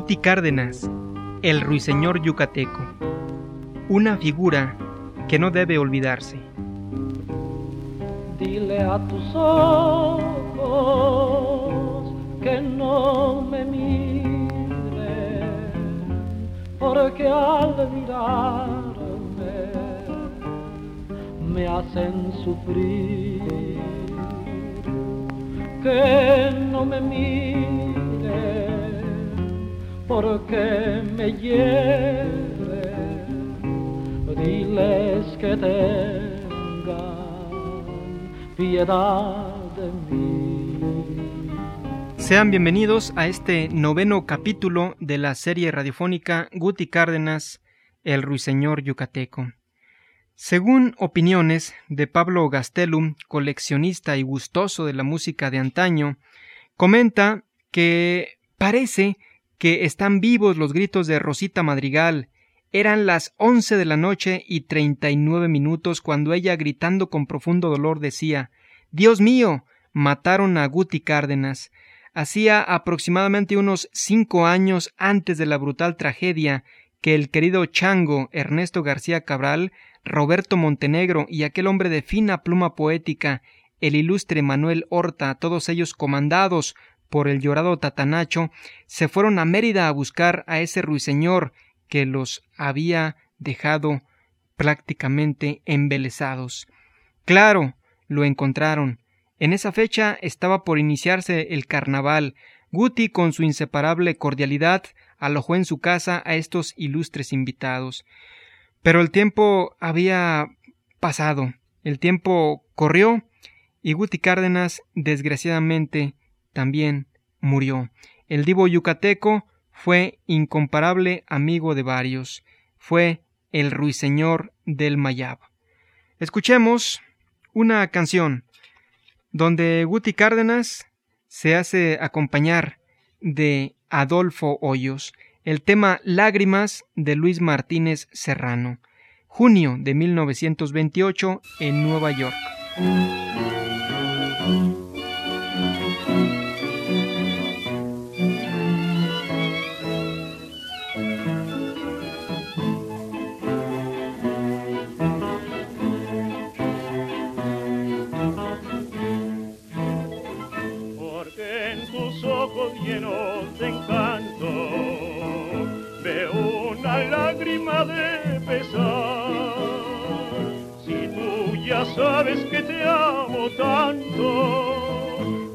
Guti Cárdenas, el ruiseñor yucateco, una figura que no debe olvidarse. Dile a tus ojos que no me miren, porque al mirarme me hacen sufrir. Que no me miren porque me diles que tengan piedad de mí. Sean bienvenidos a este noveno capítulo de la serie radiofónica Guti Cárdenas, el ruiseñor yucateco. Según opiniones de Pablo Gastelum, coleccionista y gustoso de la música de antaño, comenta que parece que están vivos los gritos de Rosita Madrigal. Eran las once de la noche y treinta y nueve minutos cuando ella, gritando con profundo dolor, decía Dios mío. mataron a Guti Cárdenas. Hacía aproximadamente unos cinco años antes de la brutal tragedia que el querido Chango Ernesto García Cabral, Roberto Montenegro y aquel hombre de fina pluma poética, el ilustre Manuel Horta, todos ellos comandados por el llorado Tatanacho, se fueron a Mérida a buscar a ese ruiseñor que los había dejado prácticamente embelesados. Claro, lo encontraron. En esa fecha estaba por iniciarse el carnaval. Guti, con su inseparable cordialidad, alojó en su casa a estos ilustres invitados. Pero el tiempo había pasado, el tiempo corrió, y Guti Cárdenas, desgraciadamente, también murió. El divo yucateco fue incomparable amigo de varios. Fue el ruiseñor del Mayab. Escuchemos una canción donde Guti Cárdenas se hace acompañar de Adolfo Hoyos, el tema Lágrimas de Luis Martínez Serrano, junio de 1928 en Nueva York. Sabes que te amo tanto,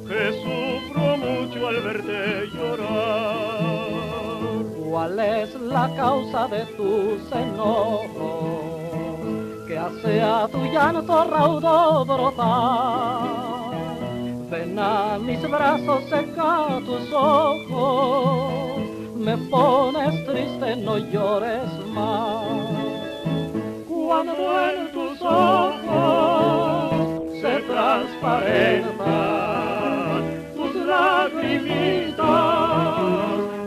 que sufro mucho al verte llorar. ¿Cuál es la causa de tus enojos? Que hace a tu llanto raudo brotar. Ven a mis brazos, seca tus ojos, me pones triste, no llores más. Cuando en transparentan tus lagrimitas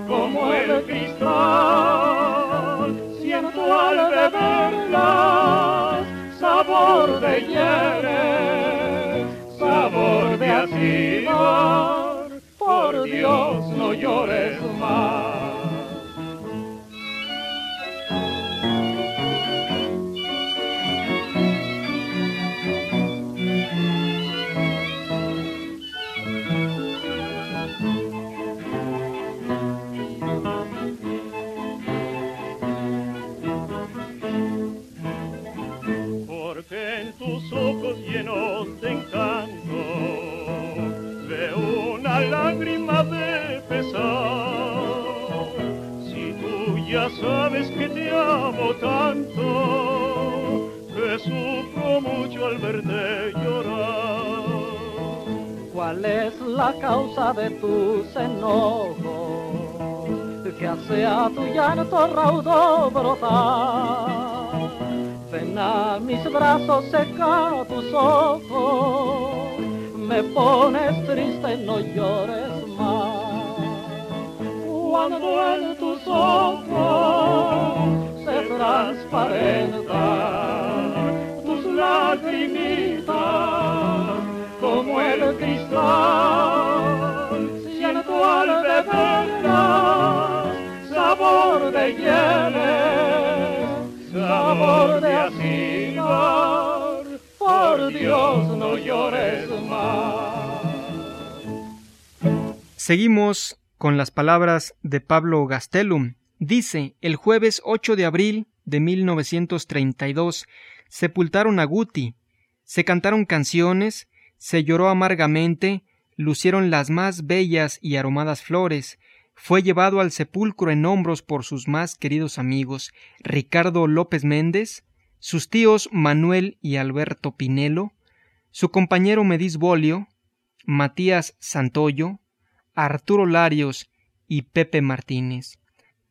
como el cristal. Siento al beberlas sabor de hierbas, sabor de ácido. Por Dios no llores más. Sabes que te amo tanto, que sufro mucho al verte llorar. ¿Cuál es la causa de tus enojos? Que hace a tu llanto raudo brotar. Ven a mis brazos, seca tus ojos, me pones triste, no llores más. Cuando en tus ojos se transparentan tus lagrimitas como el cristal, siento al beberlas me llenes, sabor de por Dios no llores más. Seguimos con las palabras de Pablo Gastelum. Dice, el jueves 8 de abril de 1932 sepultaron a Guti, se cantaron canciones, se lloró amargamente, lucieron las más bellas y aromadas flores, fue llevado al sepulcro en hombros por sus más queridos amigos Ricardo López Méndez, sus tíos Manuel y Alberto Pinelo, su compañero Medis Bolio, Matías Santoyo, Arturo Larios y Pepe Martínez.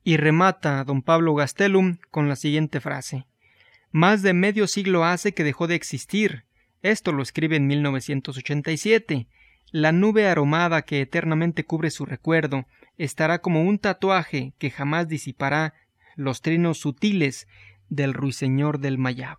Y remata don Pablo Gastelum con la siguiente frase Más de medio siglo hace que dejó de existir. Esto lo escribe en 1987. La nube aromada que eternamente cubre su recuerdo estará como un tatuaje que jamás disipará los trinos sutiles del ruiseñor del Mayab.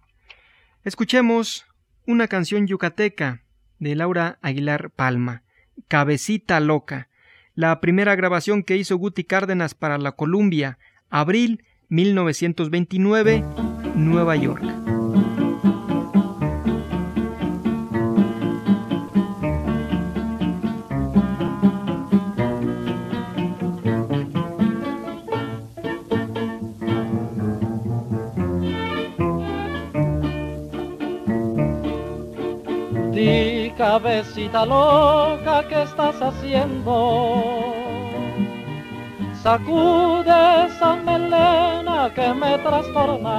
Escuchemos una canción yucateca de Laura Aguilar Palma, Cabecita Loca, la primera grabación que hizo Guti Cárdenas para la Columbia, abril 1929, Nueva York. Cabecita loca, ¿qué estás haciendo? Sacude esa melena que me trastorna.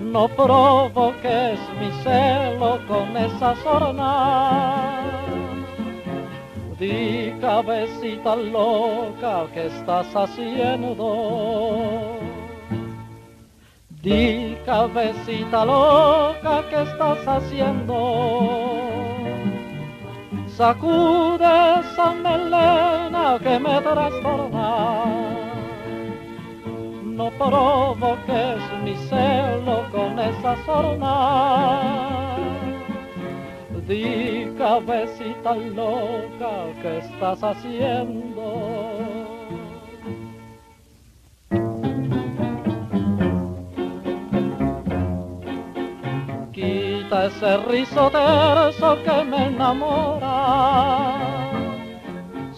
No provoques mi celo con esa sorna. Di cabecita loca, ¿qué estás haciendo? Di cabecita loca, ¿qué estás haciendo? Sacude esa melena que me trastorna. No provoques mi celo con esa sorna. Di cabecita loca, ¿qué estás haciendo? Ese rizo terso que me enamora.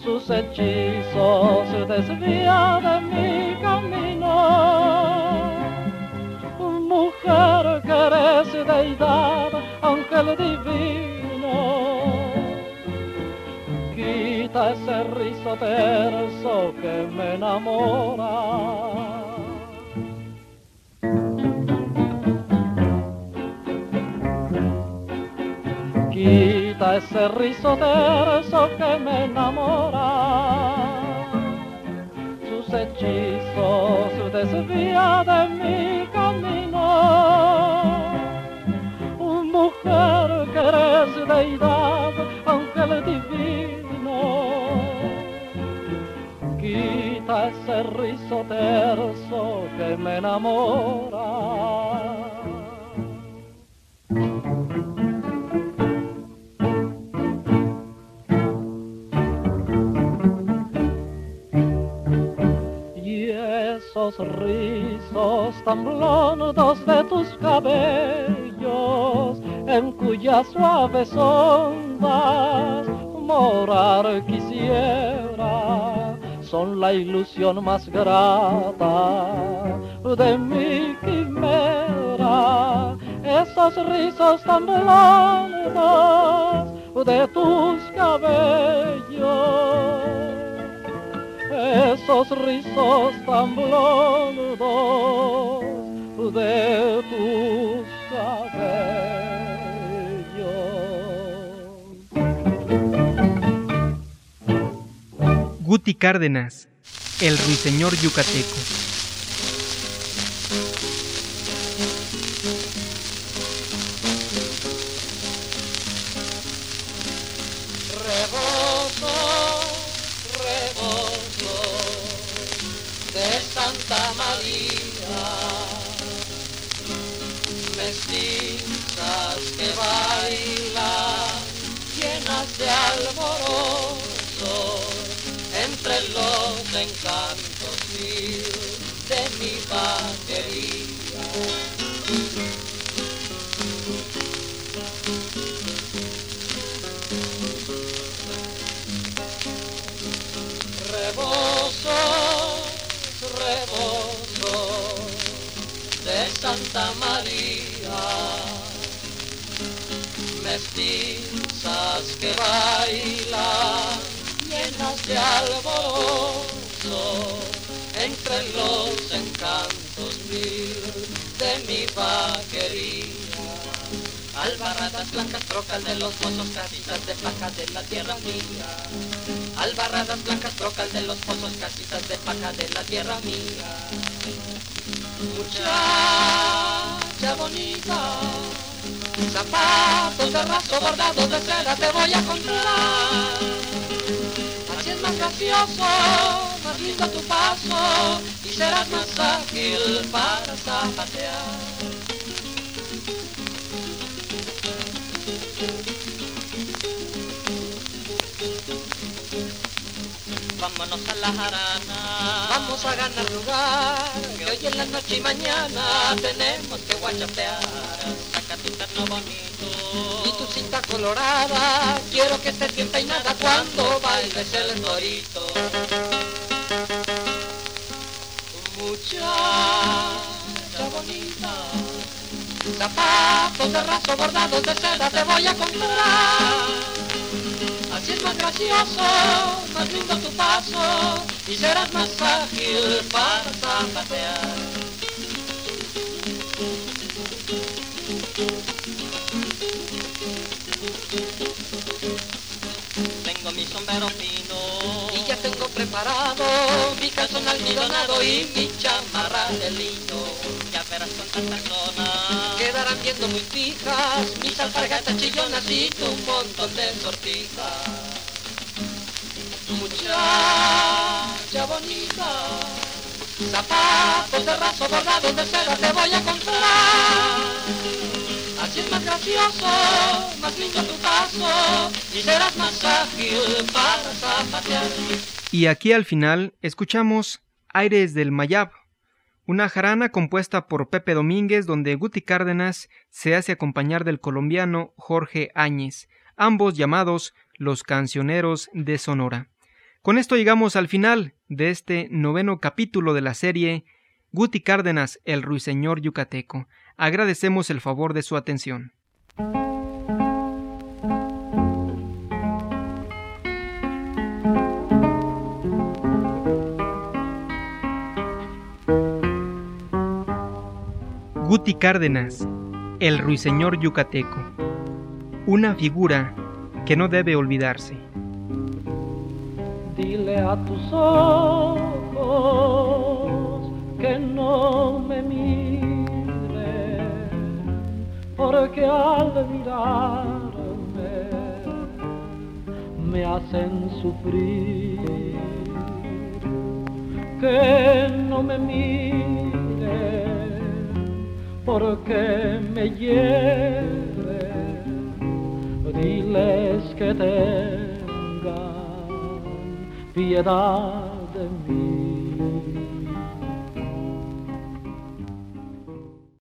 Sus hechizos desvían de mi camino. Mujer que eres deidad, ángel divino. Quita ese rizo terso que me enamora. Quita ese rizo terso que me enamora. Sus hechizos desvía de mi camino. Mujer que eres deidad, ángel divino. Quita ese rizo terso que me enamora. Rizos tan blondos de tus cabellos, en cuyas suaves ondas morar quisiera, son la ilusión más grata de mi quimera. Esos rizos tan blondos de tus cabellos esos rizos tan blondos de tus cabellos. Guti Cárdenas, el ruiseñor yucateco. Alboroto, entre los encantos mi vaquería. Rebozo, rebozo de Santa María, mestizas que bailan llenas de entre los encantos mil de mi vaquería. Albarradas blancas trocas de los pozos, casitas de paja de la tierra mía. Albarradas blancas trocas de los pozos, casitas de paja de la tierra mía. Muchacha bonita, zapatos de raso bordados de seda te voy a comprar. Gracioso, más lindo tu paso y serás más ágil para zapatear. Vámonos a la jarana, vamos a ganar lugar, que hoy en la noche y mañana tenemos que guachapear. Saca tu terno bonito y tu cinta colorada, quiero que estés bien peinada cuando bailes el torito. Muchacha bonita, zapatos de raso bordados de seda te voy a comprar. Así es más gracioso, más lindo tu paso y serás más ágil para zapatear. Tengo mi sombrero fino y ya tengo preparado mi calzón almidonado y mi chamarra de lino. Ya verás cuántas personas quedarán viendo muy fijas mis alpargatas chillonas y tu montón de sortijas. Muchacha bonita, zapatos de raso bordados de seda te voy a comprar. Y. Y aquí al final escuchamos Aires del Mayab, una jarana compuesta por Pepe Domínguez donde Guti Cárdenas se hace acompañar del colombiano Jorge Áñez, ambos llamados los cancioneros de Sonora. Con esto llegamos al final de este noveno capítulo de la serie Guti Cárdenas, el ruiseñor yucateco. Agradecemos el favor de su atención. Guti Cárdenas, el ruiseñor yucateco. Una figura que no debe olvidarse. Dile a tus ojos que no me miren, porque al mirarme me hacen sufrir. Que no me miren, porque me hieren. Diles que tengan piedad de mí.